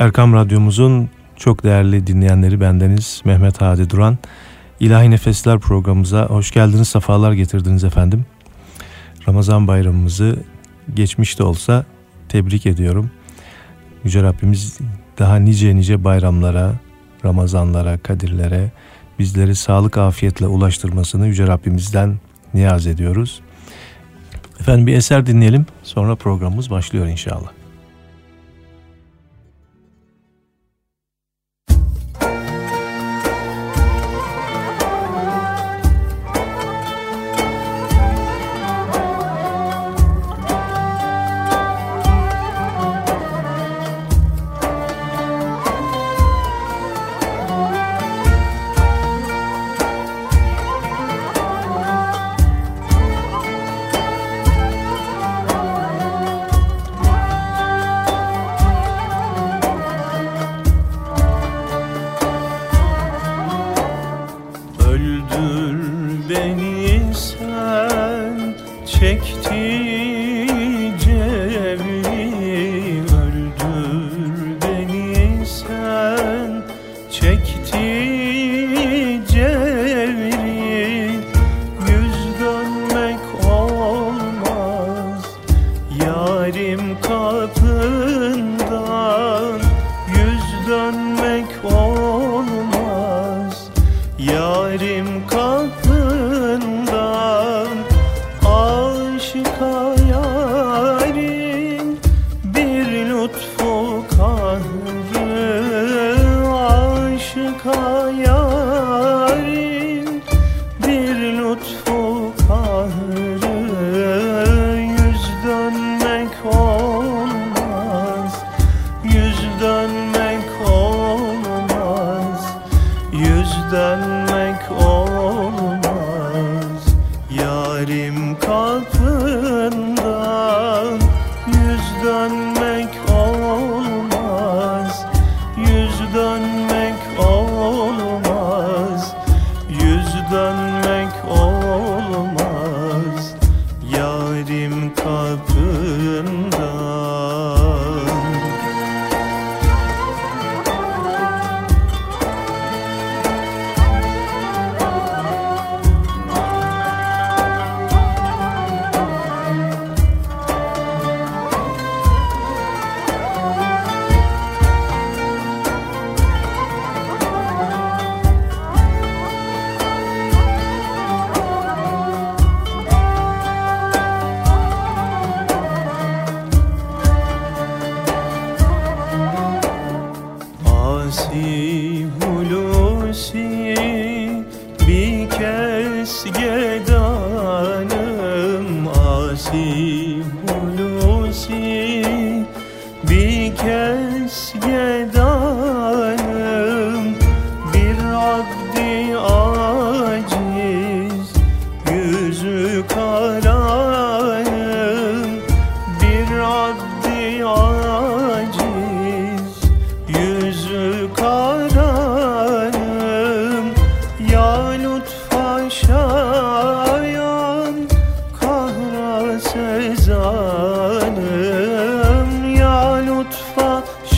Erkam Radyomuzun çok değerli dinleyenleri bendeniz Mehmet Hadi Duran. İlahi Nefesler programımıza hoş geldiniz, sefalar getirdiniz efendim. Ramazan bayramımızı geçmiş de olsa tebrik ediyorum. Yüce Rabbimiz daha nice nice bayramlara, Ramazanlara, Kadirlere bizleri sağlık afiyetle ulaştırmasını Yüce Rabbimizden niyaz ediyoruz. Efendim bir eser dinleyelim sonra programımız başlıyor inşallah. lütfu kahretsin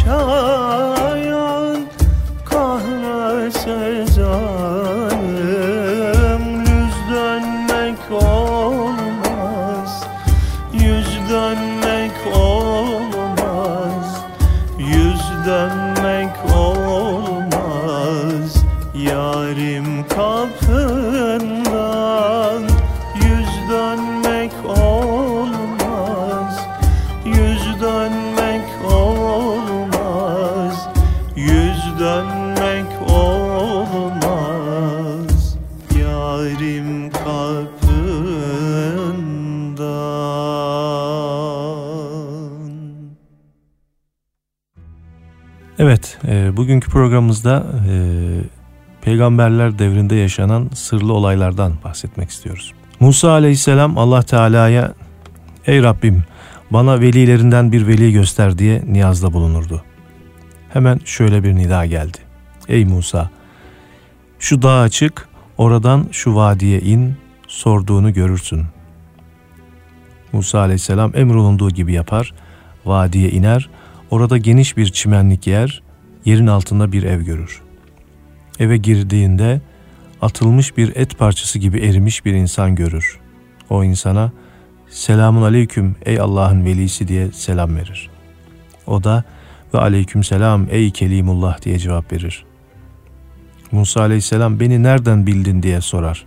Evet, programımızda e, peygamberler devrinde yaşanan sırlı olaylardan bahsetmek istiyoruz. Musa aleyhisselam Allah Teala'ya ''Ey Rabbim bana velilerinden bir veli göster'' diye niyazda bulunurdu. Hemen şöyle bir nida geldi. ''Ey Musa, şu dağa çık, oradan şu vadiye in, sorduğunu görürsün.'' Musa aleyhisselam emrolunduğu gibi yapar, vadiye iner, Orada geniş bir çimenlik yer, yerin altında bir ev görür. Eve girdiğinde atılmış bir et parçası gibi erimiş bir insan görür. O insana selamun aleyküm ey Allah'ın velisi diye selam verir. O da ve aleyküm selam ey Kelimullah diye cevap verir. Musa aleyhisselam beni nereden bildin diye sorar.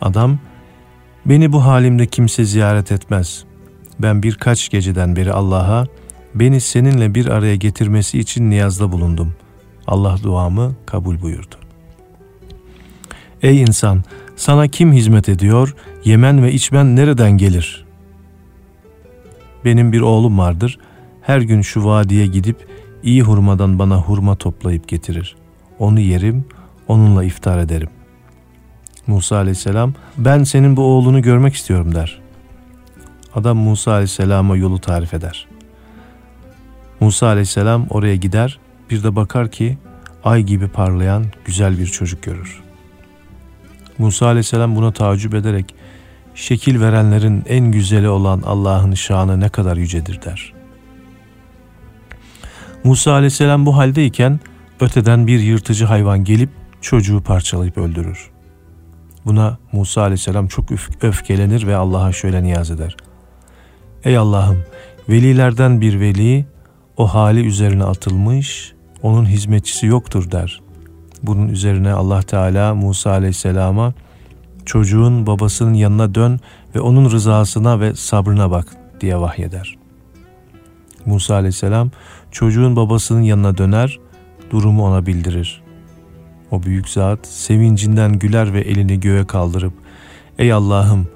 Adam beni bu halimde kimse ziyaret etmez. Ben birkaç geceden beri Allah'a beni seninle bir araya getirmesi için niyazda bulundum. Allah duamı kabul buyurdu. Ey insan sana kim hizmet ediyor, yemen ve içmen nereden gelir? Benim bir oğlum vardır, her gün şu vadiye gidip iyi hurmadan bana hurma toplayıp getirir. Onu yerim, onunla iftar ederim. Musa aleyhisselam, ben senin bu oğlunu görmek istiyorum der. Adam Musa aleyhisselama yolu tarif eder. Musa aleyhisselam oraya gider, bir de bakar ki ay gibi parlayan güzel bir çocuk görür. Musa aleyhisselam buna tacip ederek şekil verenlerin en güzeli olan Allah'ın şanı ne kadar yücedir der. Musa aleyhisselam bu haldeyken öteden bir yırtıcı hayvan gelip çocuğu parçalayıp öldürür. Buna Musa aleyhisselam çok öfkelenir ve Allah'a şöyle niyaz eder. Ey Allah'ım velilerden bir veli o hali üzerine atılmış, onun hizmetçisi yoktur der. Bunun üzerine Allah Teala Musa Aleyhisselam'a çocuğun babasının yanına dön ve onun rızasına ve sabrına bak diye vahyeder. Musa Aleyhisselam çocuğun babasının yanına döner, durumu ona bildirir. O büyük zat sevincinden güler ve elini göğe kaldırıp Ey Allah'ım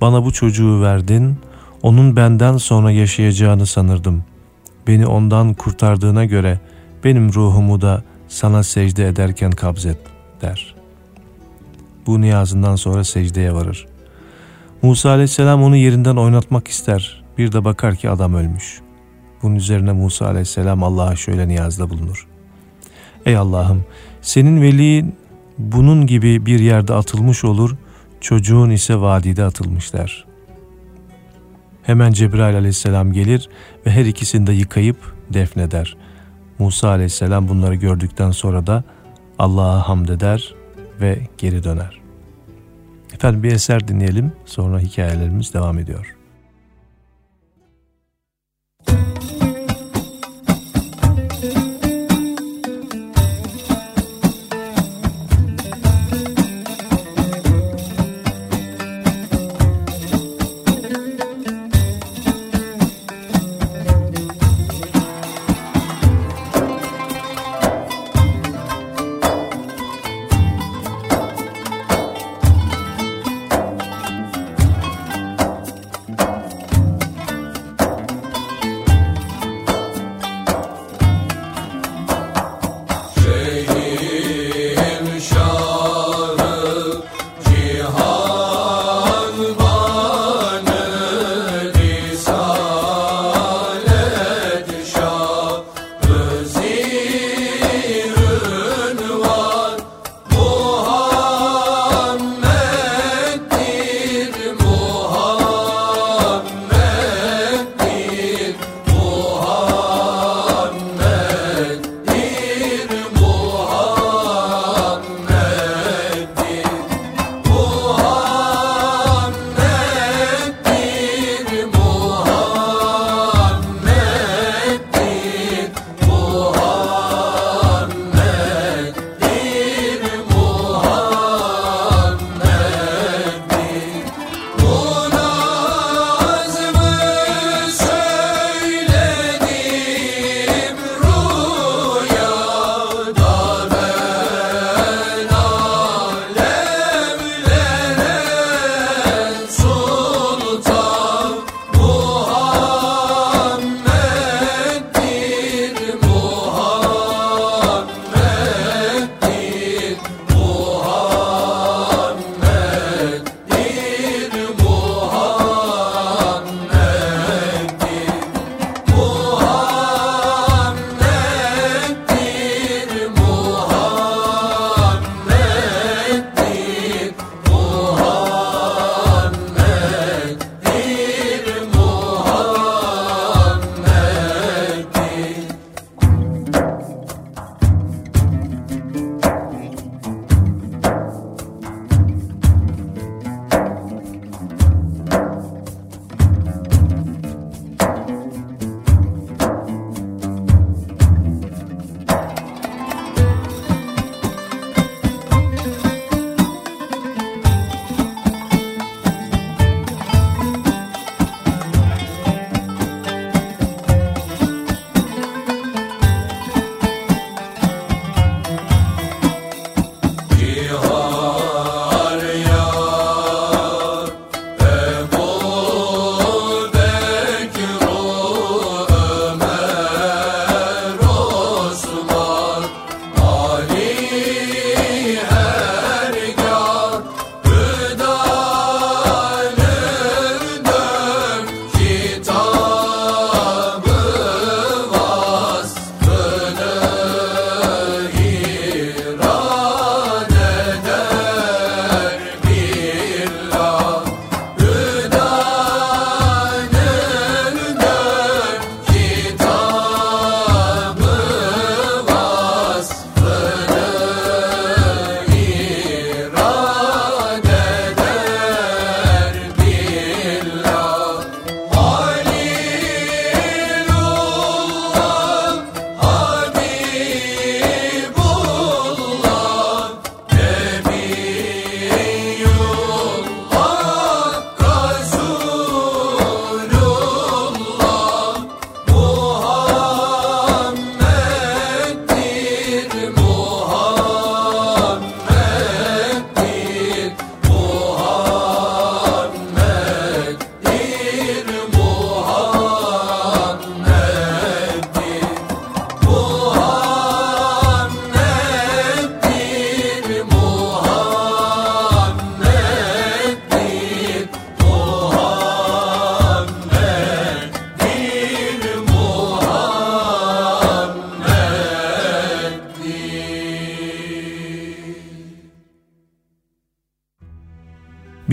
bana bu çocuğu verdin, onun benden sonra yaşayacağını sanırdım. Beni ondan kurtardığına göre benim ruhumu da sana secde ederken kabzet der. Bu niyazından sonra secdeye varır. Musa aleyhisselam onu yerinden oynatmak ister. Bir de bakar ki adam ölmüş. Bunun üzerine Musa aleyhisselam Allah'a şöyle niyazda bulunur. Ey Allah'ım senin veli bunun gibi bir yerde atılmış olur, çocuğun ise vadide atılmış der. Hemen Cebrail aleyhisselam gelir ve her ikisini de yıkayıp defneder. Musa aleyhisselam bunları gördükten sonra da Allah'a hamd eder ve geri döner. Efendim bir eser dinleyelim sonra hikayelerimiz devam ediyor.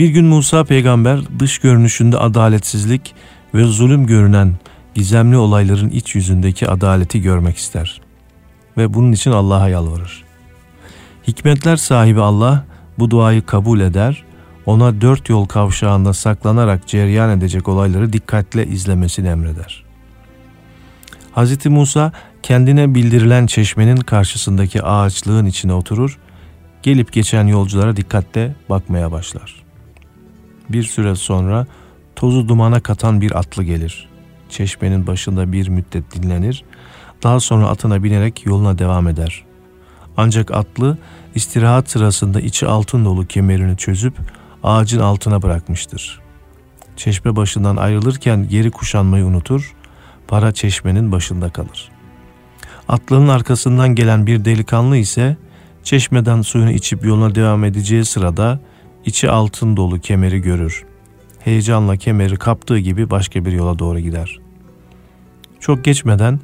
Bir gün Musa peygamber dış görünüşünde adaletsizlik ve zulüm görünen gizemli olayların iç yüzündeki adaleti görmek ister. Ve bunun için Allah'a yalvarır. Hikmetler sahibi Allah bu duayı kabul eder, ona dört yol kavşağında saklanarak cereyan edecek olayları dikkatle izlemesini emreder. Hz. Musa kendine bildirilen çeşmenin karşısındaki ağaçlığın içine oturur, gelip geçen yolculara dikkatle bakmaya başlar. Bir süre sonra tozu dumana katan bir atlı gelir. Çeşmenin başında bir müddet dinlenir, daha sonra atına binerek yoluna devam eder. Ancak atlı istirahat sırasında içi altın dolu kemerini çözüp ağacın altına bırakmıştır. Çeşme başından ayrılırken geri kuşanmayı unutur, para çeşmenin başında kalır. Atlının arkasından gelen bir delikanlı ise çeşmeden suyunu içip yoluna devam edeceği sırada içi altın dolu kemeri görür. Heyecanla kemeri kaptığı gibi başka bir yola doğru gider. Çok geçmeden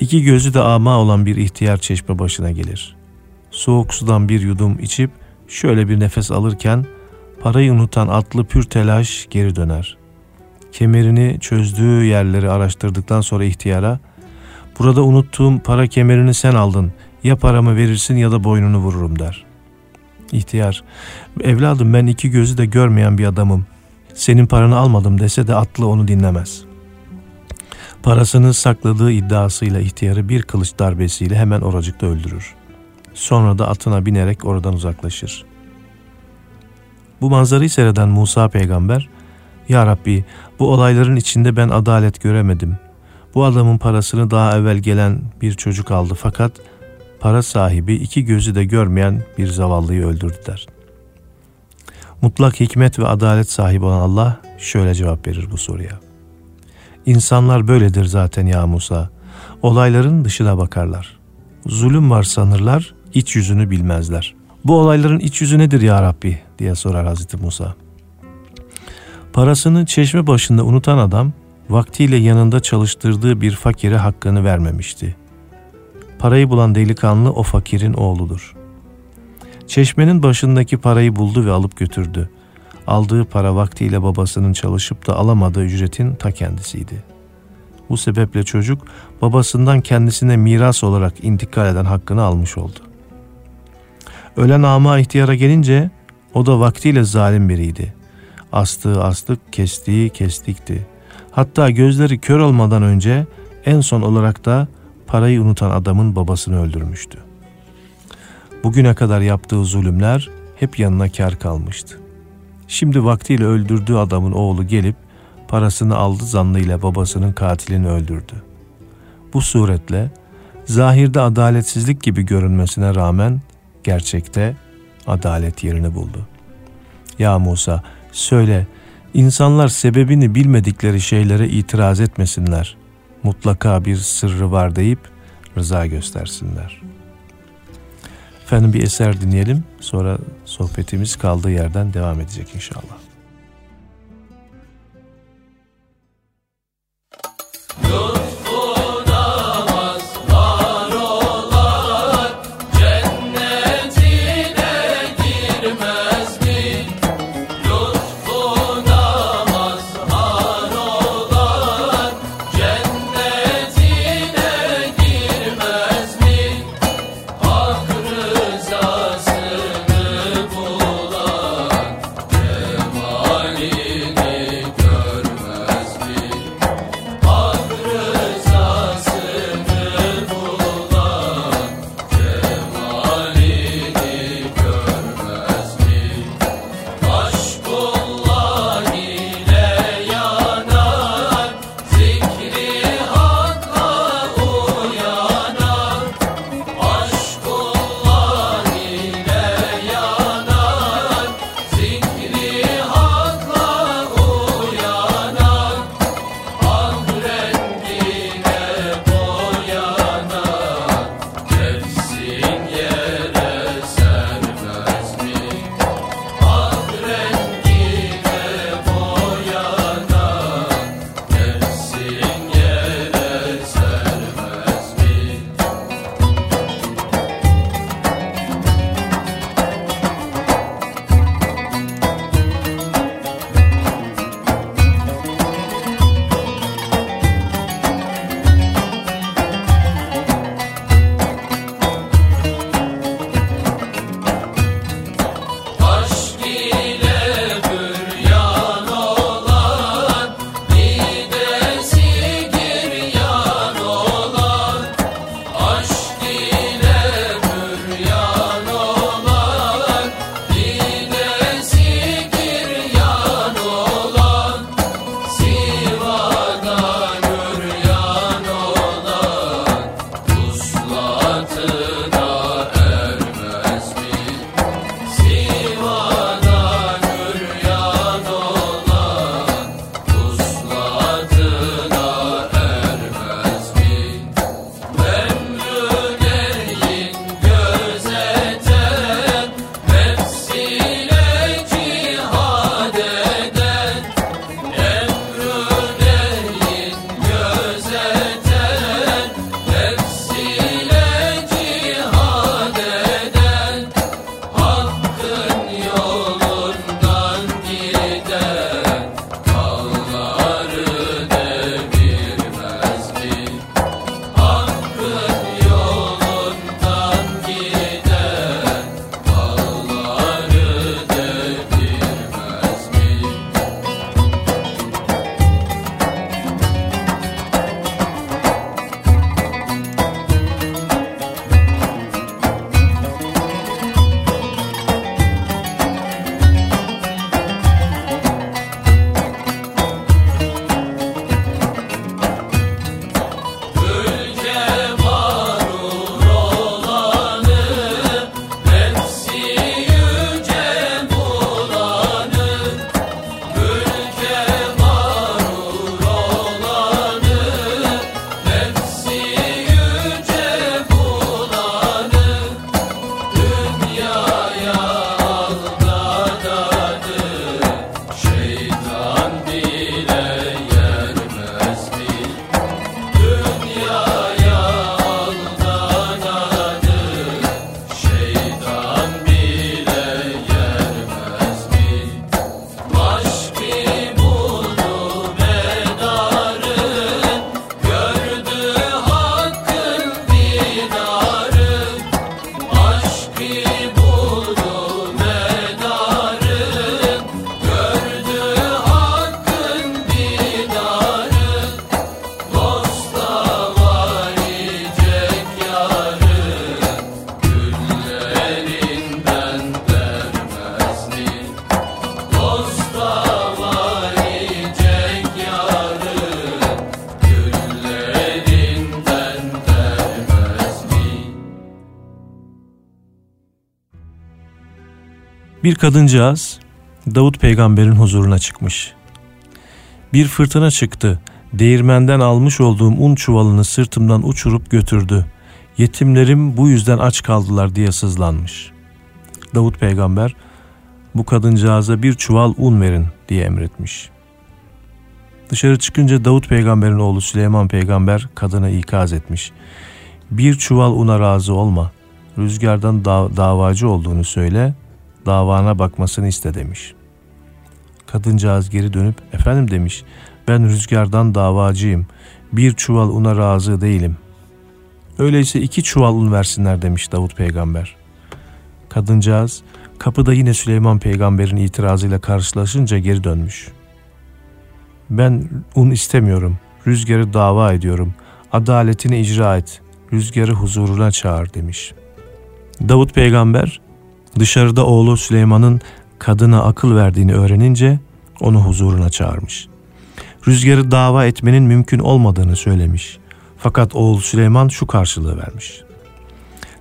iki gözü de ama olan bir ihtiyar çeşme başına gelir. Soğuk sudan bir yudum içip şöyle bir nefes alırken parayı unutan atlı pür telaş geri döner. Kemerini çözdüğü yerleri araştırdıktan sonra ihtiyara ''Burada unuttuğum para kemerini sen aldın. Ya paramı verirsin ya da boynunu vururum.'' der. İhtiyar ''Evladım ben iki gözü de görmeyen bir adamım. Senin paranı almadım dese de atlı onu dinlemez.'' Parasını sakladığı iddiasıyla ihtiyarı bir kılıç darbesiyle hemen oracıkta öldürür. Sonra da atına binerek oradan uzaklaşır. Bu manzarayı seyreden Musa peygamber, Ya Rabbi bu olayların içinde ben adalet göremedim. Bu adamın parasını daha evvel gelen bir çocuk aldı fakat para sahibi iki gözü de görmeyen bir zavallıyı öldürdü der. Mutlak hikmet ve adalet sahibi olan Allah şöyle cevap verir bu soruya. İnsanlar böyledir zaten ya Musa. Olayların dışına bakarlar. Zulüm var sanırlar, iç yüzünü bilmezler. Bu olayların iç yüzü nedir ya Rabbi diye sorar Hazreti Musa. Parasını çeşme başında unutan adam vaktiyle yanında çalıştırdığı bir fakire hakkını vermemişti. Parayı bulan delikanlı o fakirin oğludur. Çeşmenin başındaki parayı buldu ve alıp götürdü. Aldığı para vaktiyle babasının çalışıp da alamadığı ücretin ta kendisiydi. Bu sebeple çocuk babasından kendisine miras olarak intikal eden hakkını almış oldu. Ölen ama ihtiyara gelince o da vaktiyle zalim biriydi. Astığı astık, kestiği kestikti. Hatta gözleri kör olmadan önce en son olarak da parayı unutan adamın babasını öldürmüştü. Bugüne kadar yaptığı zulümler hep yanına kar kalmıştı. Şimdi vaktiyle öldürdüğü adamın oğlu gelip parasını aldı zannıyla babasının katilini öldürdü. Bu suretle zahirde adaletsizlik gibi görünmesine rağmen gerçekte adalet yerini buldu. Ya Musa söyle insanlar sebebini bilmedikleri şeylere itiraz etmesinler. Mutlaka bir sırrı var deyip rıza göstersinler. Efendim bir eser dinleyelim sonra sohbetimiz kaldığı yerden devam edecek inşallah. Tanrı Bir kadıncağız Davut peygamberin huzuruna çıkmış. Bir fırtına çıktı. Değirmenden almış olduğum un çuvalını sırtımdan uçurup götürdü. Yetimlerim bu yüzden aç kaldılar diye sızlanmış. Davut peygamber bu kadıncağıza bir çuval un verin diye emretmiş. Dışarı çıkınca Davut peygamberin oğlu Süleyman peygamber kadına ikaz etmiş. Bir çuval una razı olma. Rüzgardan da- davacı olduğunu söyle, davana bakmasını iste demiş. Kadıncağız geri dönüp efendim demiş ben rüzgardan davacıyım. Bir çuval una razı değilim. Öyleyse iki çuval un versinler demiş Davut peygamber. Kadıncağız kapıda yine Süleyman peygamberin itirazıyla karşılaşınca geri dönmüş. Ben un istemiyorum. Rüzgarı dava ediyorum. Adaletini icra et. Rüzgarı huzuruna çağır demiş. Davut peygamber dışarıda oğlu Süleyman'ın kadına akıl verdiğini öğrenince onu huzuruna çağırmış. Rüzgarı dava etmenin mümkün olmadığını söylemiş. Fakat oğul Süleyman şu karşılığı vermiş.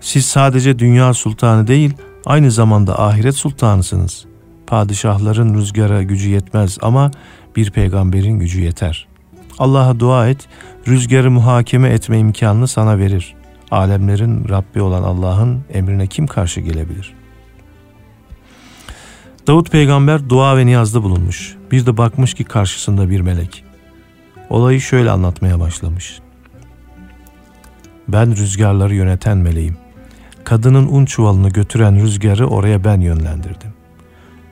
Siz sadece dünya sultanı değil, aynı zamanda ahiret sultanısınız. Padişahların rüzgara gücü yetmez ama bir peygamberin gücü yeter. Allah'a dua et, rüzgarı muhakeme etme imkanını sana verir. Alemlerin Rabbi olan Allah'ın emrine kim karşı gelebilir? Davut peygamber dua ve niyazda bulunmuş. Bir de bakmış ki karşısında bir melek. Olayı şöyle anlatmaya başlamış. Ben rüzgarları yöneten meleğim. Kadının un çuvalını götüren rüzgarı oraya ben yönlendirdim.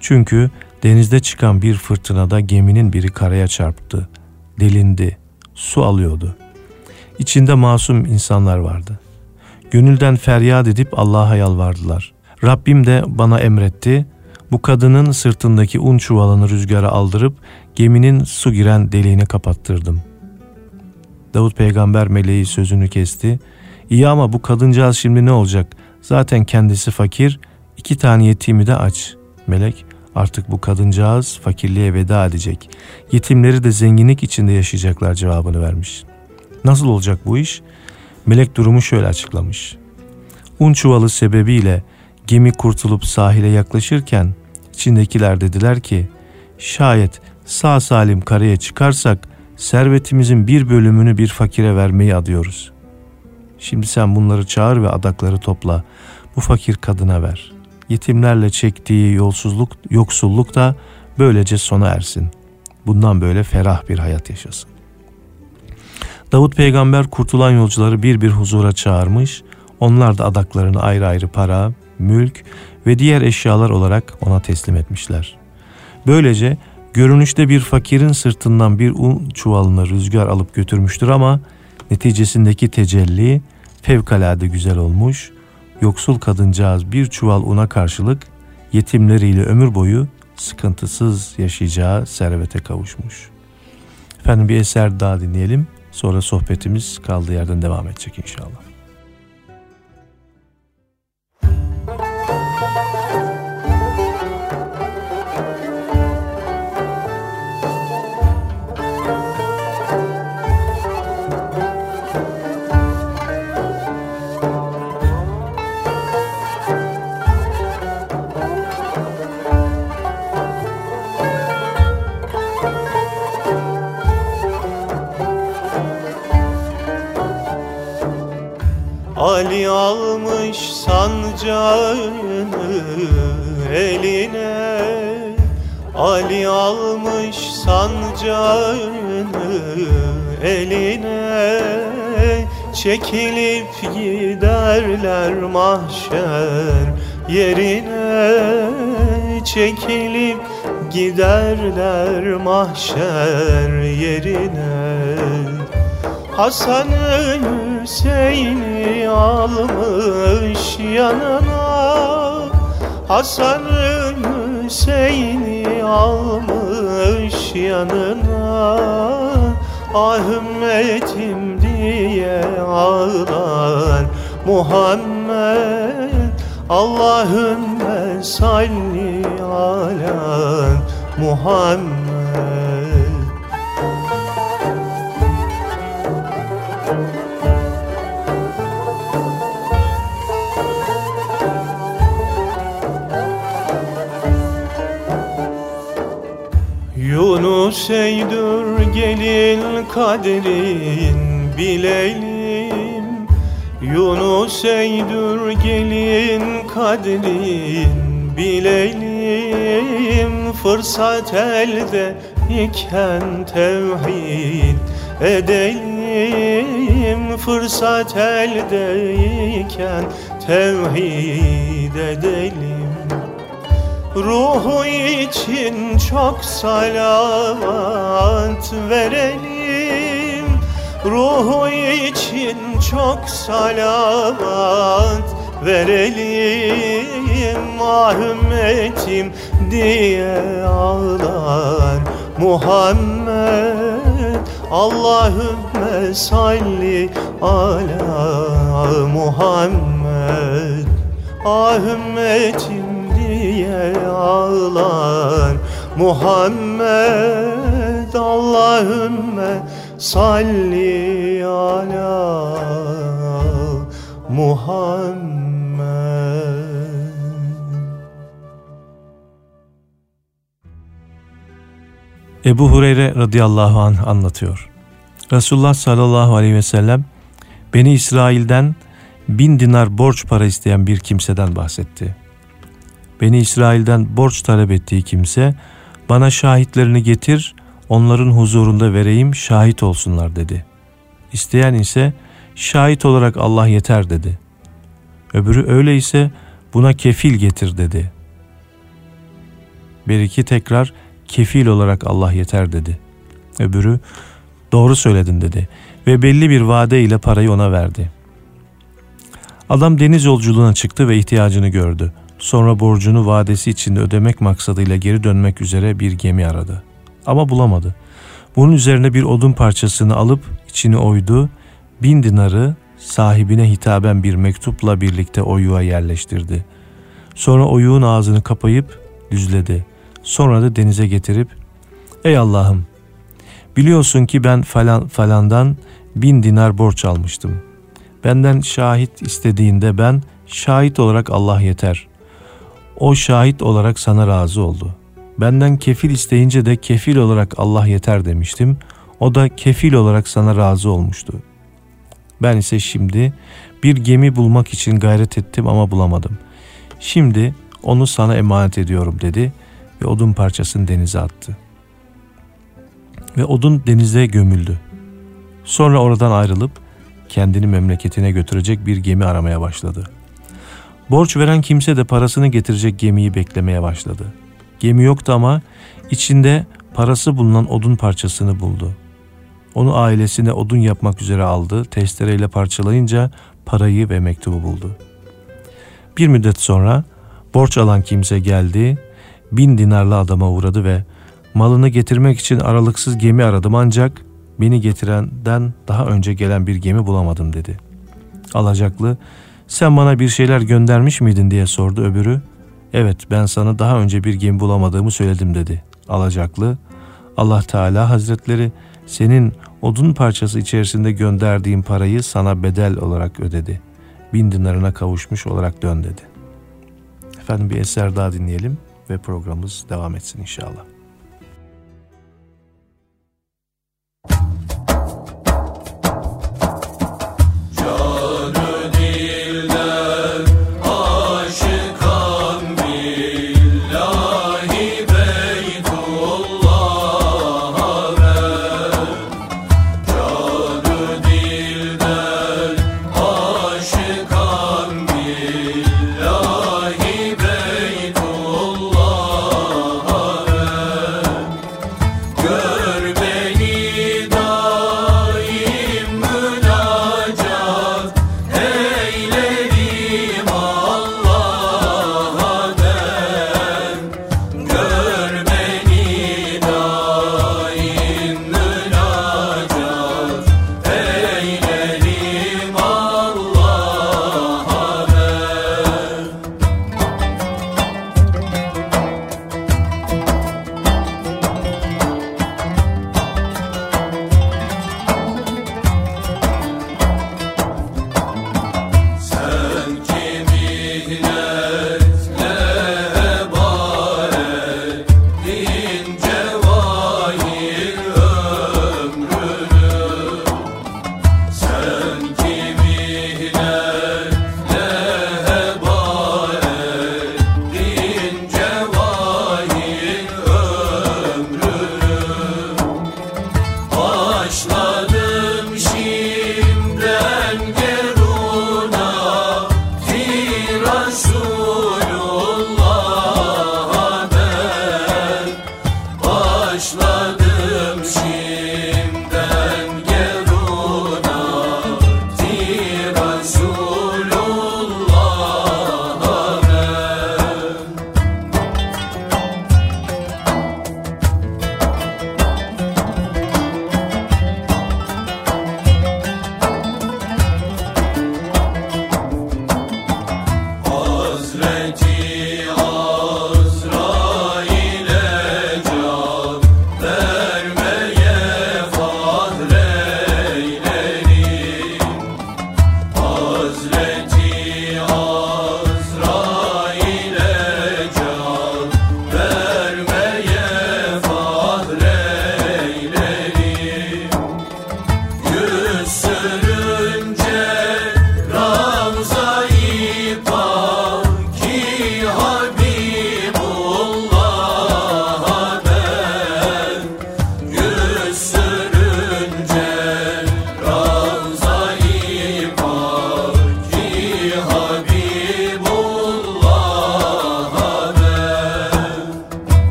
Çünkü denizde çıkan bir fırtınada geminin biri karaya çarptı, delindi, su alıyordu. İçinde masum insanlar vardı. Gönülden feryat edip Allah'a yalvardılar. Rabbim de bana emretti, bu kadının sırtındaki un çuvalını rüzgara aldırıp geminin su giren deliğini kapattırdım. Davut peygamber meleği sözünü kesti. İyi ama bu kadıncağız şimdi ne olacak? Zaten kendisi fakir, iki tane yetimi de aç. Melek, artık bu kadıncağız fakirliğe veda edecek. Yetimleri de zenginlik içinde yaşayacaklar cevabını vermiş. Nasıl olacak bu iş? Melek durumu şöyle açıklamış. Un çuvalı sebebiyle gemi kurtulup sahile yaklaşırken içindekiler dediler ki şayet sağ salim karaya çıkarsak servetimizin bir bölümünü bir fakire vermeyi adıyoruz. Şimdi sen bunları çağır ve adakları topla. Bu fakir kadına ver. Yetimlerle çektiği yolsuzluk, yoksulluk da böylece sona ersin. Bundan böyle ferah bir hayat yaşasın. Davut peygamber kurtulan yolcuları bir bir huzura çağırmış. Onlar da adaklarını ayrı ayrı para, mülk ve diğer eşyalar olarak ona teslim etmişler. Böylece görünüşte bir fakirin sırtından bir un çuvalını rüzgar alıp götürmüştür ama neticesindeki tecelli fevkalade güzel olmuş. Yoksul kadıncağız bir çuval una karşılık yetimleriyle ömür boyu sıkıntısız yaşayacağı servete kavuşmuş. Efendim bir eser daha dinleyelim. Sonra sohbetimiz kaldığı yerden devam edecek inşallah. Ali almış sancağını eline. Ali almış sancağını eline. Çekilip giderler mahşer yerine. Çekilip giderler mahşer yerine. Hasan'ı Hüseyin'i almış yanına. Hasan'ı Hüseyin'i almış yanına. Ah ümmetim diye ağlar Muhammed. Allahümme salli ala Muhammed Yunus Eydür gelin kaderin bilelim. Yunus Eydür gelin kaderin bilelim. Fırsat elde iken tevhid edelim. Fırsat elde iken tevhid edelim Ruhu için çok salavat verelim. Ruhu için çok salavat verelim. Ah ümmetim diye ağlar Muhammed. Allahümme salli ala Muhammed. Ah diye ağlar Muhammed Allahümme salli ala Muhammed Ebu Hureyre radıyallahu anh anlatıyor. Resulullah sallallahu aleyhi ve sellem Beni İsrail'den bin dinar borç para isteyen bir kimseden bahsetti. Beni İsrail'den borç talep ettiği kimse bana şahitlerini getir onların huzurunda vereyim şahit olsunlar dedi. İsteyen ise şahit olarak Allah yeter dedi. Öbürü öyleyse buna kefil getir dedi. Bir iki tekrar kefil olarak Allah yeter dedi. Öbürü doğru söyledin dedi ve belli bir vade ile parayı ona verdi. Adam deniz yolculuğuna çıktı ve ihtiyacını gördü. Sonra borcunu vadesi içinde ödemek maksadıyla geri dönmek üzere bir gemi aradı. Ama bulamadı. Bunun üzerine bir odun parçasını alıp içini oydu, bin dinarı sahibine hitaben bir mektupla birlikte oyuğa yerleştirdi. Sonra oyuğun ağzını kapayıp düzledi. Sonra da denize getirip Ey Allah'ım biliyorsun ki ben falan falandan bin dinar borç almıştım. Benden şahit istediğinde ben şahit olarak Allah yeter. O şahit olarak sana razı oldu. Benden kefil isteyince de kefil olarak Allah yeter demiştim. O da kefil olarak sana razı olmuştu. Ben ise şimdi bir gemi bulmak için gayret ettim ama bulamadım. Şimdi onu sana emanet ediyorum dedi ve odun parçasını denize attı. Ve odun denize gömüldü. Sonra oradan ayrılıp kendini memleketine götürecek bir gemi aramaya başladı. Borç veren kimse de parasını getirecek gemiyi beklemeye başladı. Gemi yoktu ama içinde parası bulunan odun parçasını buldu. Onu ailesine odun yapmak üzere aldı. Testereyle parçalayınca parayı ve mektubu buldu. Bir müddet sonra borç alan kimse geldi. Bin dinarlı adama uğradı ve malını getirmek için aralıksız gemi aradım ancak beni getirenden daha önce gelen bir gemi bulamadım dedi. Alacaklı sen bana bir şeyler göndermiş miydin diye sordu öbürü. Evet ben sana daha önce bir gemi bulamadığımı söyledim dedi. Alacaklı Allah Teala Hazretleri senin odun parçası içerisinde gönderdiğin parayı sana bedel olarak ödedi. Bin dinarına kavuşmuş olarak dön dedi. Efendim bir eser daha dinleyelim ve programımız devam etsin inşallah.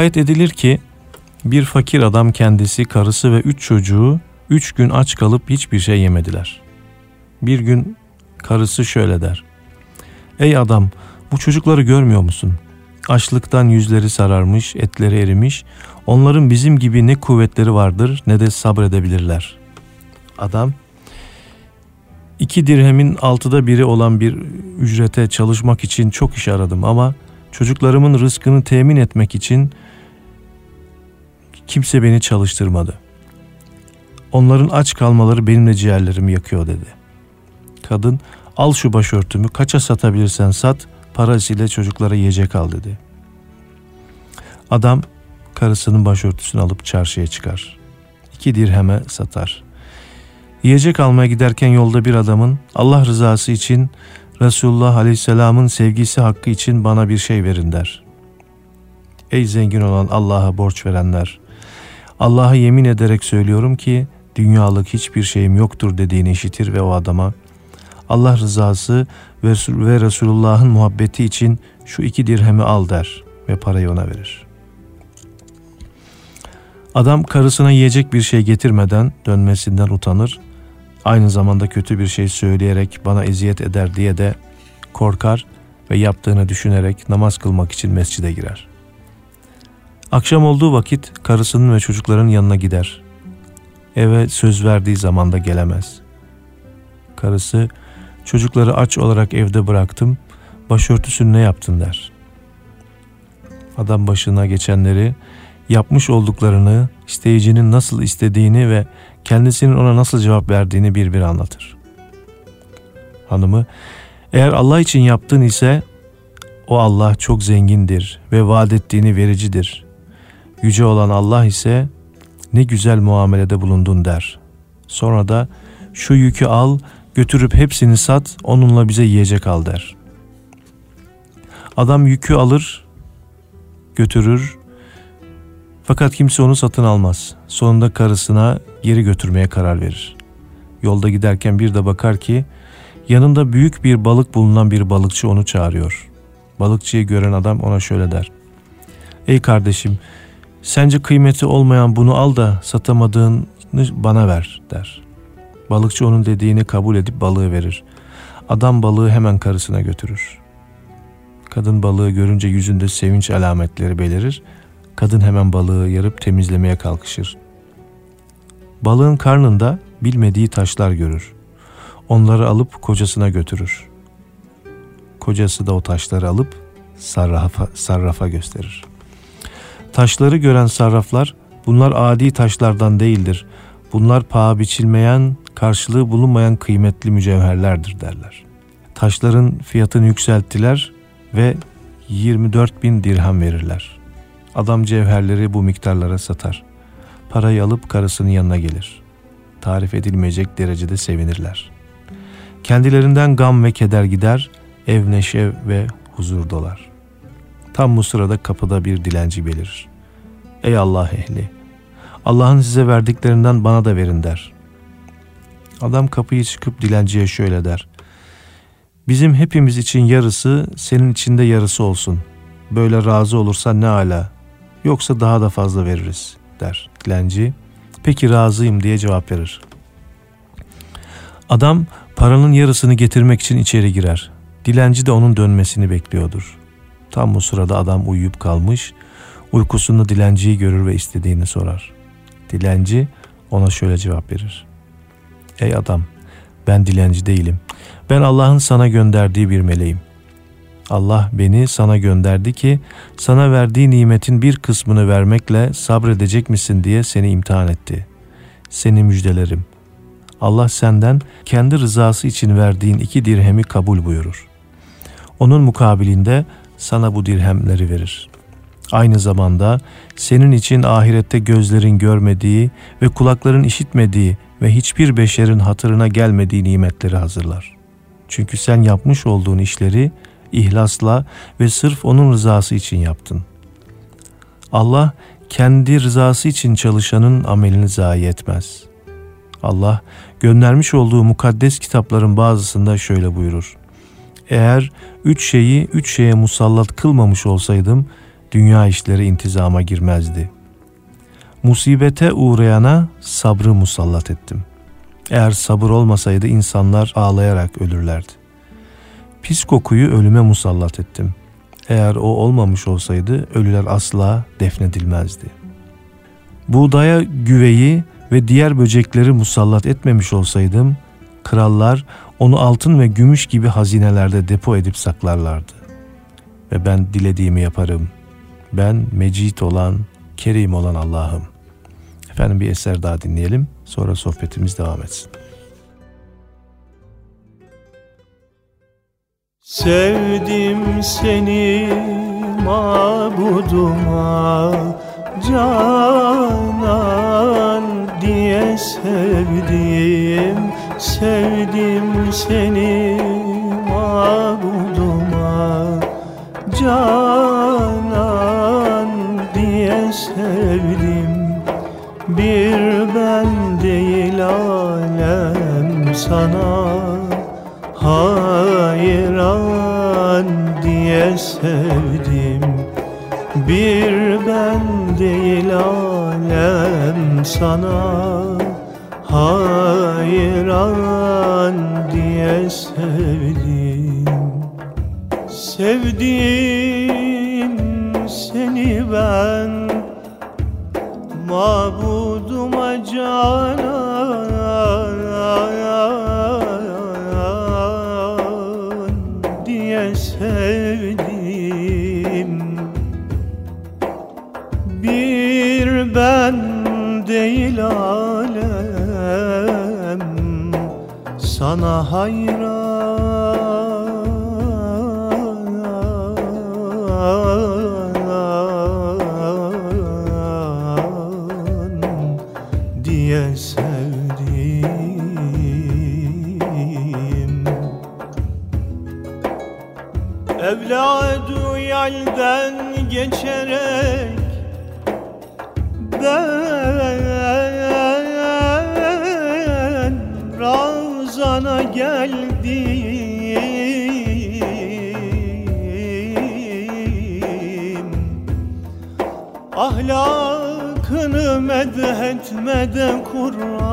Rivayet edilir ki bir fakir adam kendisi, karısı ve üç çocuğu üç gün aç kalıp hiçbir şey yemediler. Bir gün karısı şöyle der. Ey adam bu çocukları görmüyor musun? Açlıktan yüzleri sararmış, etleri erimiş. Onların bizim gibi ne kuvvetleri vardır ne de sabredebilirler. Adam iki dirhemin altıda biri olan bir ücrete çalışmak için çok iş aradım ama çocuklarımın rızkını temin etmek için kimse beni çalıştırmadı. Onların aç kalmaları benimle ciğerlerimi yakıyor dedi. Kadın al şu başörtümü kaça satabilirsen sat parasıyla çocuklara yiyecek al dedi. Adam karısının başörtüsünü alıp çarşıya çıkar. İki dirheme satar. Yiyecek almaya giderken yolda bir adamın Allah rızası için Resulullah Aleyhisselam'ın sevgisi hakkı için bana bir şey verin der. Ey zengin olan Allah'a borç verenler! Allah'a yemin ederek söylüyorum ki dünyalık hiçbir şeyim yoktur dediğini işitir ve o adama Allah rızası ve Resulullah'ın muhabbeti için şu iki dirhemi al der ve parayı ona verir. Adam karısına yiyecek bir şey getirmeden dönmesinden utanır aynı zamanda kötü bir şey söyleyerek bana eziyet eder diye de korkar ve yaptığını düşünerek namaz kılmak için mescide girer. Akşam olduğu vakit karısının ve çocukların yanına gider. Eve söz verdiği zamanda gelemez. Karısı, çocukları aç olarak evde bıraktım, başörtüsünü ne yaptın der. Adam başına geçenleri, yapmış olduklarını, isteyicinin nasıl istediğini ve kendisinin ona nasıl cevap verdiğini bir bir anlatır. Hanımı, eğer Allah için yaptın ise o Allah çok zengindir ve vaat ettiğini vericidir. Yüce olan Allah ise ne güzel muamelede bulundun der. Sonra da şu yükü al, götürüp hepsini sat, onunla bize yiyecek al der. Adam yükü alır, götürür, fakat kimse onu satın almaz. Sonunda karısına geri götürmeye karar verir. Yolda giderken bir de bakar ki yanında büyük bir balık bulunan bir balıkçı onu çağırıyor. Balıkçıyı gören adam ona şöyle der. Ey kardeşim sence kıymeti olmayan bunu al da satamadığını bana ver der. Balıkçı onun dediğini kabul edip balığı verir. Adam balığı hemen karısına götürür. Kadın balığı görünce yüzünde sevinç alametleri belirir Kadın hemen balığı yarıp temizlemeye kalkışır. Balığın karnında bilmediği taşlar görür. Onları alıp kocasına götürür. Kocası da o taşları alıp sarrafa, sarrafa gösterir. Taşları gören sarraflar bunlar adi taşlardan değildir. Bunlar paha biçilmeyen, karşılığı bulunmayan kıymetli mücevherlerdir derler. Taşların fiyatını yükselttiler ve 24 bin dirhem verirler. Adam cevherleri bu miktarlara satar. Parayı alıp karısının yanına gelir. Tarif edilmeyecek derecede sevinirler. Kendilerinden gam ve keder gider, ev neşe ve huzur dolar. Tam bu sırada kapıda bir dilenci belirir. Ey Allah ehli! Allah'ın size verdiklerinden bana da verin der. Adam kapıyı çıkıp dilenciye şöyle der. Bizim hepimiz için yarısı, senin için de yarısı olsun. Böyle razı olursan ne ala. Yoksa daha da fazla veririz der dilenci. Peki razıyım diye cevap verir. Adam paranın yarısını getirmek için içeri girer. Dilenci de onun dönmesini bekliyordur. Tam bu sırada adam uyuyup kalmış, uykusunda dilenciyi görür ve istediğini sorar. Dilenci ona şöyle cevap verir. Ey adam ben dilenci değilim. Ben Allah'ın sana gönderdiği bir meleğim. Allah beni sana gönderdi ki sana verdiği nimetin bir kısmını vermekle sabredecek misin diye seni imtihan etti. Seni müjdelerim. Allah senden kendi rızası için verdiğin iki dirhemi kabul buyurur. Onun mukabilinde sana bu dirhemleri verir. Aynı zamanda senin için ahirette gözlerin görmediği ve kulakların işitmediği ve hiçbir beşerin hatırına gelmediği nimetleri hazırlar. Çünkü sen yapmış olduğun işleri ihlasla ve sırf onun rızası için yaptın. Allah kendi rızası için çalışanın amelini zayi etmez. Allah göndermiş olduğu mukaddes kitapların bazısında şöyle buyurur. Eğer üç şeyi üç şeye musallat kılmamış olsaydım dünya işleri intizama girmezdi. Musibete uğrayana sabrı musallat ettim. Eğer sabır olmasaydı insanlar ağlayarak ölürlerdi. Pis kokuyu ölüme musallat ettim. Eğer o olmamış olsaydı ölüler asla defnedilmezdi. Buğdaya güveyi ve diğer böcekleri musallat etmemiş olsaydım, krallar onu altın ve gümüş gibi hazinelerde depo edip saklarlardı. Ve ben dilediğimi yaparım. Ben mecit olan, kerim olan Allah'ım. Efendim bir eser daha dinleyelim. Sonra sohbetimiz devam etsin. Sevdim seni mabuduma canan diye sevdim Sevdim seni mabuduma canan diye sevdim. Bir ben değil alem sana hayran diye sevdim. Bir ben değil alem sana hayran diye sevdim. Sevdim seni ben mabuduma canan sana hayran diye sevdim Evladı yelden geçerek ben Ramazana geldim Ahlakını medhetmede Kur'an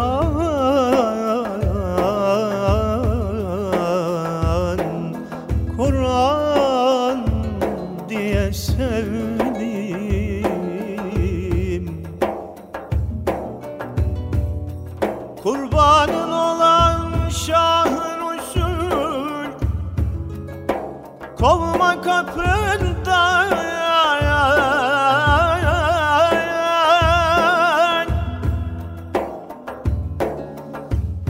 kapında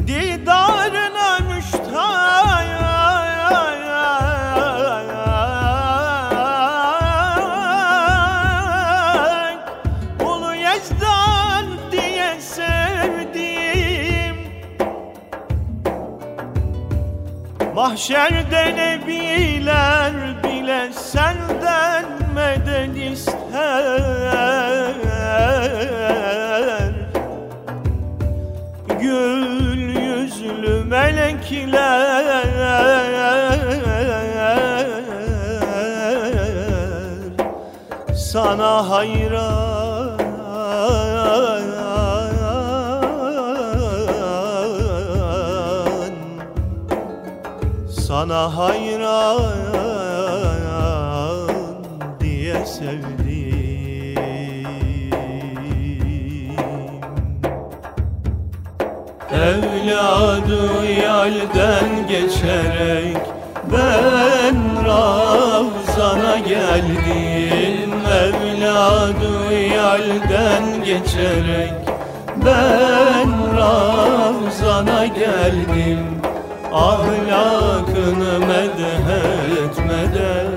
Didarına müştak Ulu diye sevdim. Mahşer Hayran diye sevdim. Evladı yalden geçerek ben Ravzana geldim. Evladı yalden geçerek ben Ravzana geldim Ahlakını medhetmeden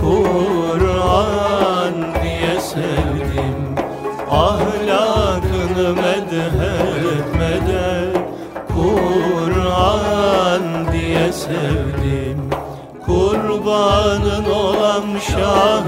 Kur'an diye sevdim. Ahlakını medhetmeden Kur'an diye sevdim. Kurbanın olan şah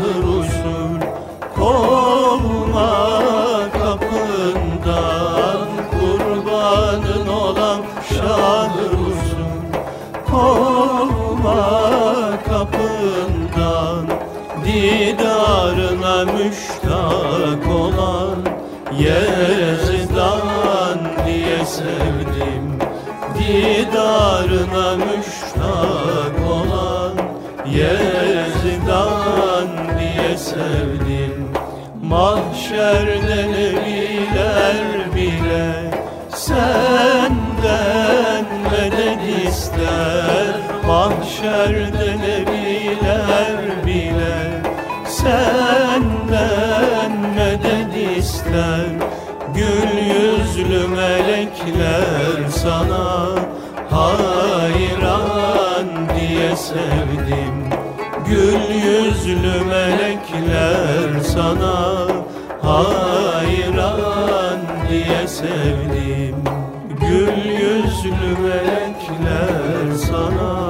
Didarına müştak olan Yezdan diye sevdim. Mahşerde nebiler sevdim. Gül yüzlü melekler sana hayran diye sevdim. Gül yüzlü melekler sana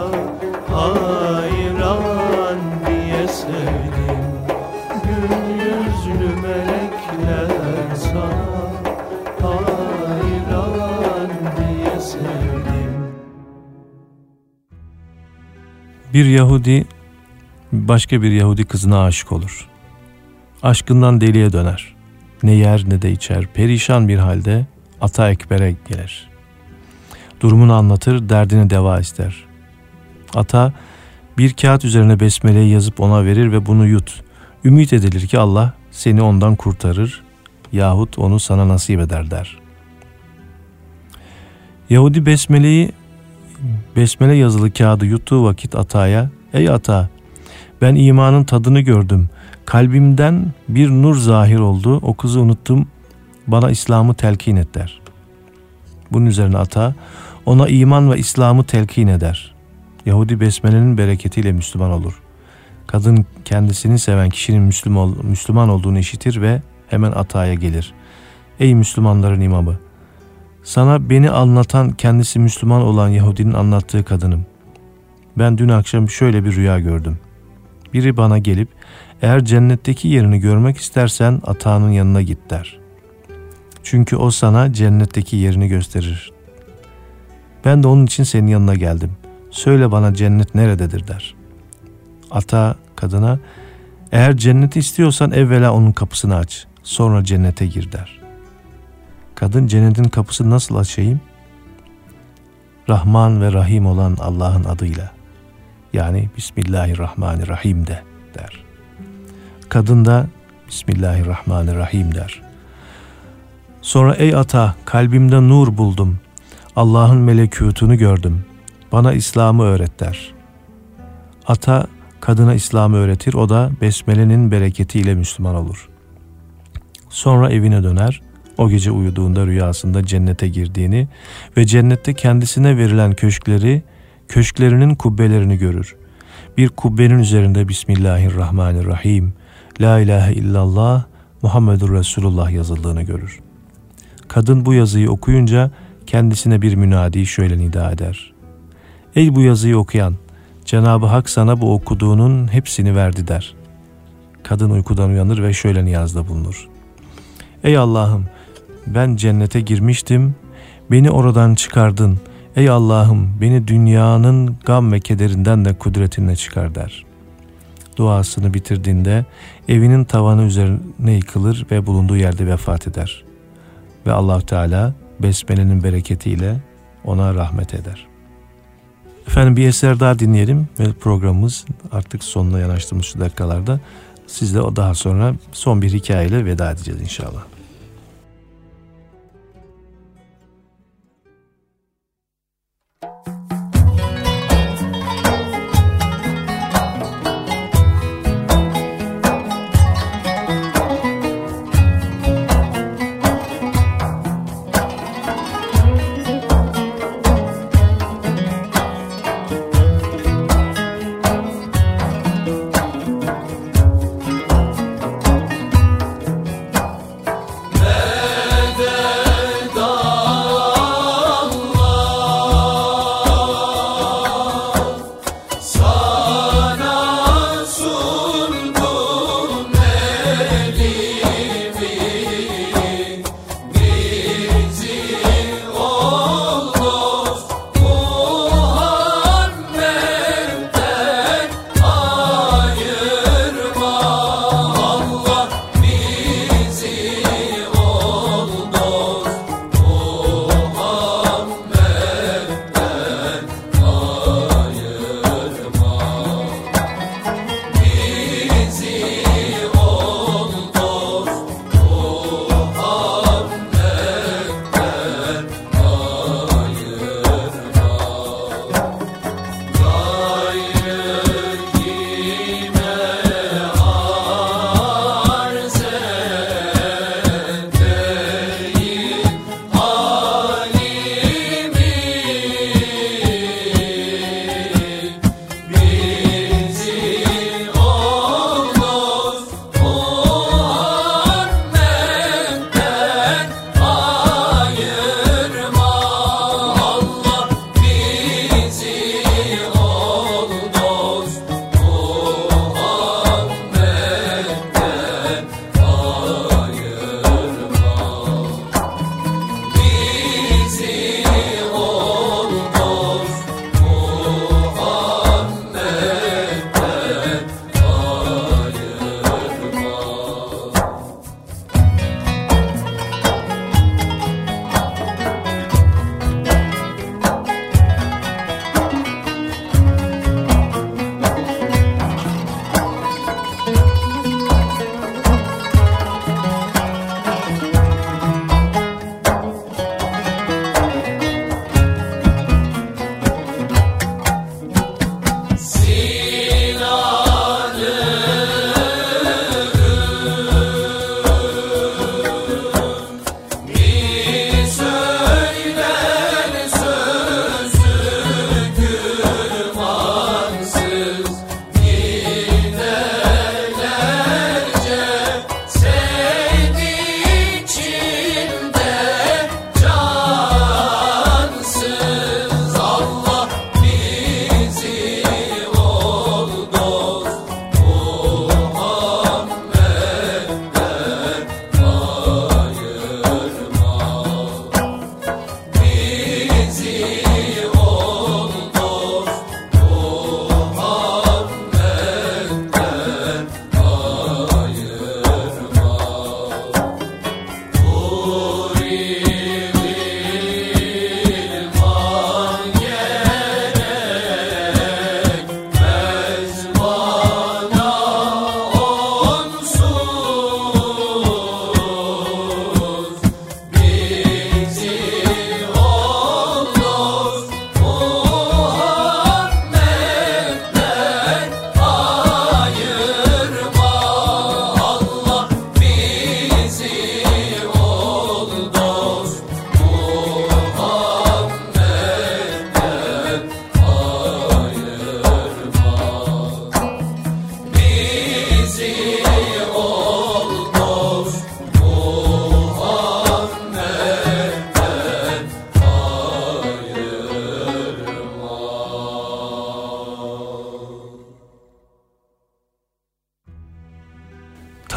Bir Yahudi başka bir Yahudi kızına aşık olur. Aşkından deliye döner. Ne yer ne de içer. Perişan bir halde Ata Ekber'e gelir. Durumunu anlatır, derdini deva ister. Ata bir kağıt üzerine besmeleyi yazıp ona verir ve bunu yut. Ümit edilir ki Allah seni ondan kurtarır yahut onu sana nasip eder der. Yahudi besmeleyi besmele yazılı kağıdı yuttuğu vakit Ata'ya ''Ey Ata ben imanın tadını gördüm. Kalbimden bir nur zahir oldu. O kızı unuttum. Bana İslam'ı telkin et der. Bunun üzerine ata ona iman ve İslam'ı telkin eder. Yahudi besmelenin bereketiyle Müslüman olur. Kadın kendisini seven kişinin Müslüman, olduğunu işitir ve hemen ataya gelir. Ey Müslümanların imamı! Sana beni anlatan kendisi Müslüman olan Yahudinin anlattığı kadınım. Ben dün akşam şöyle bir rüya gördüm. Biri bana gelip eğer cennetteki yerini görmek istersen atağının yanına git der. Çünkü o sana cennetteki yerini gösterir. Ben de onun için senin yanına geldim. Söyle bana cennet nerededir der. Ata kadına eğer cenneti istiyorsan evvela onun kapısını aç. Sonra cennete gir der. Kadın cennetin kapısını nasıl açayım? Rahman ve Rahim olan Allah'ın adıyla. Yani Bismillahirrahmanirrahim de der. Kadın da Bismillahirrahmanirrahim der. Sonra ey ata kalbimde nur buldum. Allah'ın melekutunu gördüm. Bana İslam'ı öğret der. Ata kadına İslam'ı öğretir. O da besmelenin bereketiyle Müslüman olur. Sonra evine döner. O gece uyuduğunda rüyasında cennete girdiğini ve cennette kendisine verilen köşkleri, köşklerinin kubbelerini görür. Bir kubbenin üzerinde Bismillahirrahmanirrahim, La ilahe illallah Muhammedur Resulullah yazıldığını görür. Kadın bu yazıyı okuyunca kendisine bir münadi şöyle nida eder. Ey bu yazıyı okuyan, Cenab-ı Hak sana bu okuduğunun hepsini verdi der. Kadın uykudan uyanır ve şöyle niyazda bulunur. Ey Allah'ım ben cennete girmiştim, beni oradan çıkardın. Ey Allah'ım beni dünyanın gam ve kederinden de kudretinle çıkar der. Duasını bitirdiğinde evinin tavanı üzerine yıkılır ve bulunduğu yerde vefat eder. Ve allah Teala besmelenin bereketiyle ona rahmet eder. Efendim bir eser daha dinleyelim ve programımız artık sonuna yanaştığımız şu dakikalarda sizle daha sonra son bir hikayeyle veda edeceğiz inşallah.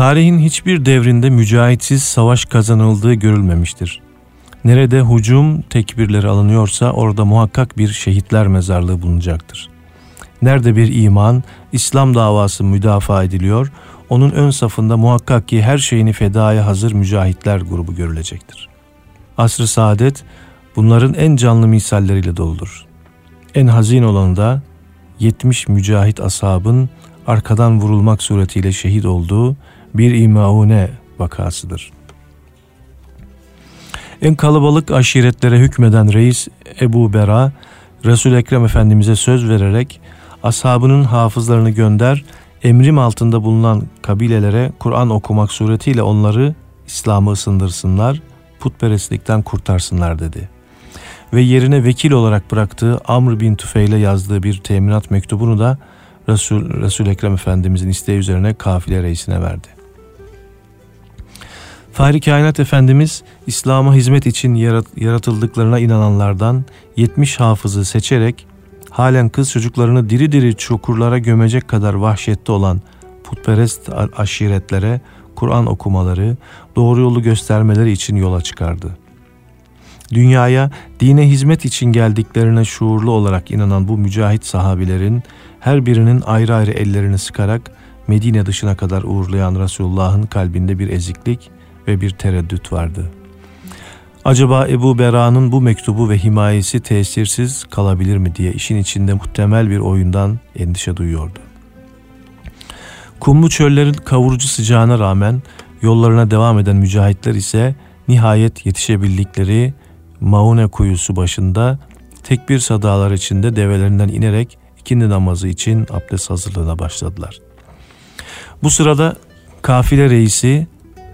Tarihin hiçbir devrinde mücahitsiz savaş kazanıldığı görülmemiştir. Nerede hücum tekbirleri alınıyorsa orada muhakkak bir şehitler mezarlığı bulunacaktır. Nerede bir iman, İslam davası müdafaa ediliyor, onun ön safında muhakkak ki her şeyini fedaya hazır mücahitler grubu görülecektir. Asr-ı saadet bunların en canlı misalleriyle doludur. En hazin olanı da 70 mücahit ashabın arkadan vurulmak suretiyle şehit olduğu bir imaune vakasıdır. En kalabalık aşiretlere hükmeden reis Ebu Bera, resul Ekrem Efendimiz'e söz vererek ashabının hafızlarını gönder, emrim altında bulunan kabilelere Kur'an okumak suretiyle onları İslam'ı ısındırsınlar, putperestlikten kurtarsınlar dedi. Ve yerine vekil olarak bıraktığı Amr bin Tüfeil'e yazdığı bir teminat mektubunu da Resul, Resul Ekrem Efendimizin isteği üzerine kafile reisine verdi. Fahri Kainat Efendimiz İslam'a hizmet için yaratıldıklarına inananlardan 70 hafızı seçerek halen kız çocuklarını diri diri çukurlara gömecek kadar vahşette olan putperest aşiretlere Kur'an okumaları, doğru yolu göstermeleri için yola çıkardı. Dünyaya dine hizmet için geldiklerine şuurlu olarak inanan bu mücahit sahabilerin her birinin ayrı ayrı ellerini sıkarak Medine dışına kadar uğurlayan Resulullah'ın kalbinde bir eziklik ve bir tereddüt vardı. Acaba Ebu Bera'nın bu mektubu ve himayesi tesirsiz kalabilir mi diye işin içinde muhtemel bir oyundan endişe duyuyordu. Kumlu çöllerin kavurucu sıcağına rağmen yollarına devam eden mücahitler ise nihayet yetişebildikleri Maune kuyusu başında tekbir sadalar içinde develerinden inerek ikindi namazı için abdest hazırlığına başladılar. Bu sırada kafile reisi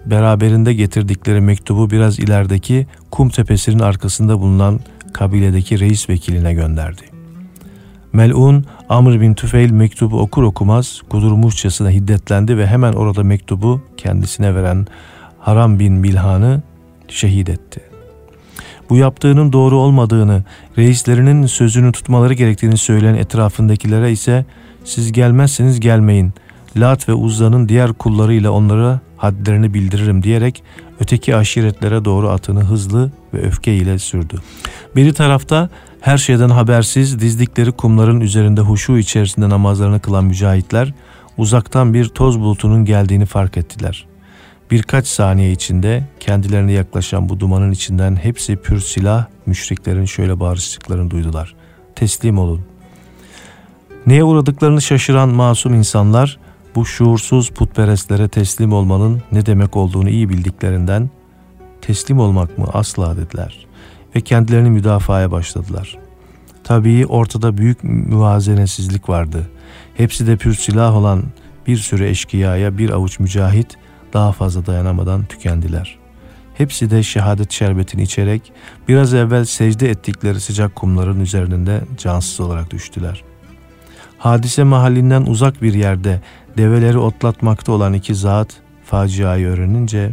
beraberinde getirdikleri mektubu biraz ilerideki kum tepesinin arkasında bulunan kabiledeki reis vekiline gönderdi. Melun Amr bin Tüfeil mektubu okur okumaz kudurmuşçasına hiddetlendi ve hemen orada mektubu kendisine veren Haram bin Milhan'ı şehit etti. Bu yaptığının doğru olmadığını, reislerinin sözünü tutmaları gerektiğini söyleyen etrafındakilere ise siz gelmezseniz gelmeyin. Lat ve Uzza'nın diğer kullarıyla onlara hadlerini bildiririm diyerek öteki aşiretlere doğru atını hızlı ve öfke ile sürdü. Bir tarafta her şeyden habersiz dizdikleri kumların üzerinde huşu içerisinde namazlarını kılan mücahitler uzaktan bir toz bulutunun geldiğini fark ettiler. Birkaç saniye içinde kendilerine yaklaşan bu dumanın içinden hepsi pür silah müşriklerin şöyle bağırıştıklarını duydular. Teslim olun. Neye uğradıklarını şaşıran masum insanlar bu şuursuz putperestlere teslim olmanın ne demek olduğunu iyi bildiklerinden teslim olmak mı asla dediler ve kendilerini müdafaya başladılar. Tabii ortada büyük müvazenesizlik vardı. Hepsi de pür silah olan bir sürü eşkıyaya bir avuç mücahit daha fazla dayanamadan tükendiler. Hepsi de şehadet şerbetini içerek biraz evvel secde ettikleri sıcak kumların üzerinde cansız olarak düştüler. Hadise mahallinden uzak bir yerde develeri otlatmakta olan iki zat faciayı öğrenince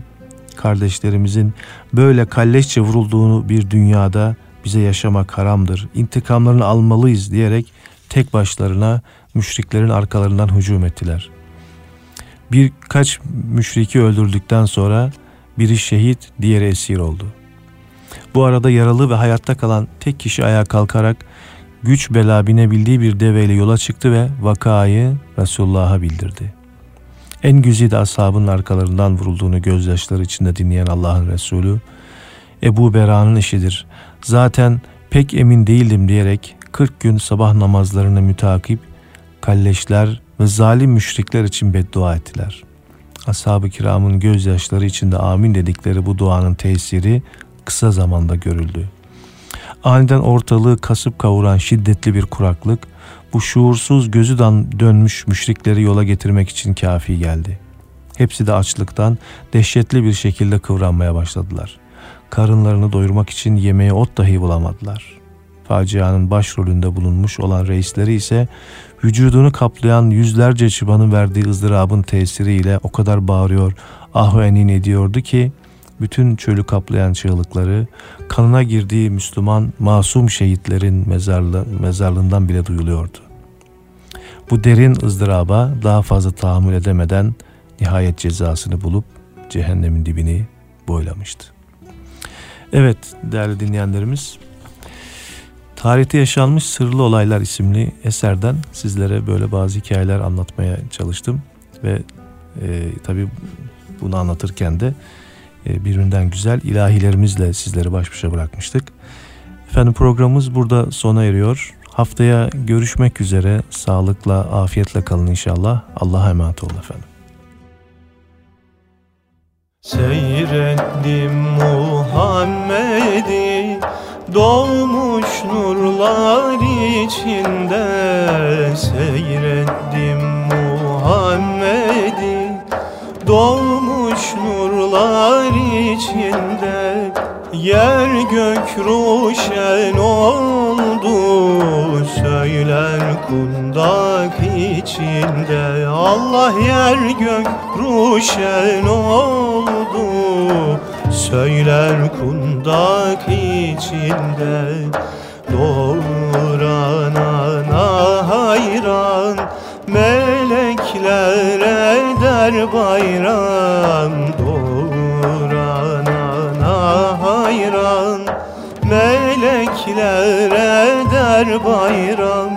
kardeşlerimizin böyle kalleşçe vurulduğunu bir dünyada bize yaşamak haramdır, intikamlarını almalıyız diyerek tek başlarına müşriklerin arkalarından hücum ettiler. Birkaç müşriki öldürdükten sonra biri şehit, diğeri esir oldu. Bu arada yaralı ve hayatta kalan tek kişi ayağa kalkarak güç bela binebildiği bir deveyle yola çıktı ve vakayı Resulullah'a bildirdi. En güzide ashabının arkalarından vurulduğunu gözyaşları içinde dinleyen Allah'ın Resulü, Ebu Bera'nın işidir. Zaten pek emin değildim diyerek 40 gün sabah namazlarını mütakip kalleşler ve zalim müşrikler için beddua ettiler. Ashab-ı kiramın gözyaşları içinde amin dedikleri bu duanın tesiri kısa zamanda görüldü. Aniden ortalığı kasıp kavuran şiddetli bir kuraklık bu şuursuz gözü dönmüş müşrikleri yola getirmek için kafi geldi. Hepsi de açlıktan dehşetli bir şekilde kıvranmaya başladılar. Karınlarını doyurmak için yemeğe ot dahi bulamadılar. Facianın başrolünde bulunmuş olan reisleri ise vücudunu kaplayan yüzlerce çıbanın verdiği ızdırabın tesiriyle o kadar bağırıyor, ahu enin ediyordu ki bütün çölü kaplayan çığlıkları, kanına girdiği Müslüman masum şehitlerin mezarlı, mezarlığından bile duyuluyordu. Bu derin ızdıraba daha fazla tahammül edemeden nihayet cezasını bulup cehennemin dibini boylamıştı. Evet değerli dinleyenlerimiz Tarihte Yaşanmış Sırlı Olaylar isimli eserden sizlere böyle bazı hikayeler anlatmaya çalıştım ve e, tabii bunu anlatırken de birbirinden güzel ilahilerimizle sizleri baş başa bırakmıştık. Efendim programımız burada sona eriyor. Haftaya görüşmek üzere. Sağlıkla, afiyetle kalın inşallah. Allah'a emanet olun efendim. Seyrettim Muhammed'i Doğmuş nurlar içinde Seyrettim Muhammed'i Doğmuş nurlar içinde Yer gök ruşen oldu. Söyler kundak içinde Allah yer gök ruşen oldu. Söyler kundak içinde Doğuranana hayran Melekler eder bayram Melekler eder bayram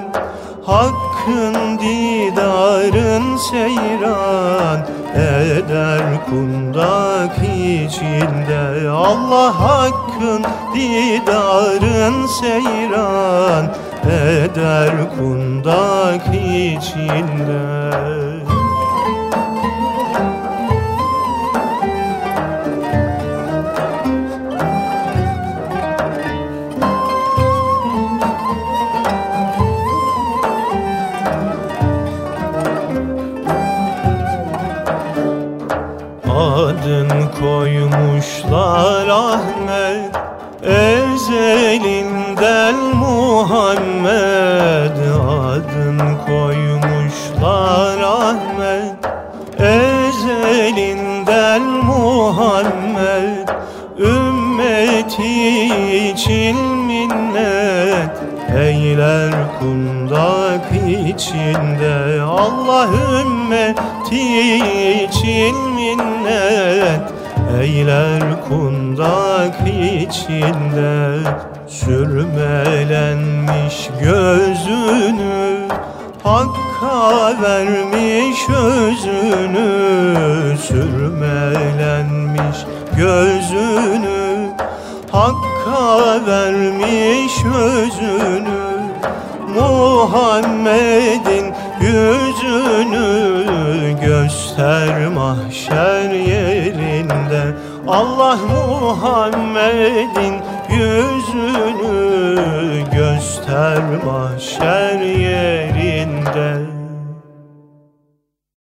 Hakkın didarın seyran. Eder kundak içinde Allah hakkın didarın seyran. Eder kundak içinde koymuşlar Ahmet Ezelinden Muhammed. Adın koymuşlar Ahmet Ezelinden Muhammed. Ümmeti için minnet Eyler kundak içinde. Allah ümmeti için minnet Eyler kundak içinde Sürmelenmiş gözünü Hakka vermiş özünü Sürmelenmiş gözünü Hakka vermiş özünü. Muhammed'in yüzünü göster mahşer yerinde. Allah Muhammed'in yüzünü göster mahşer yerinde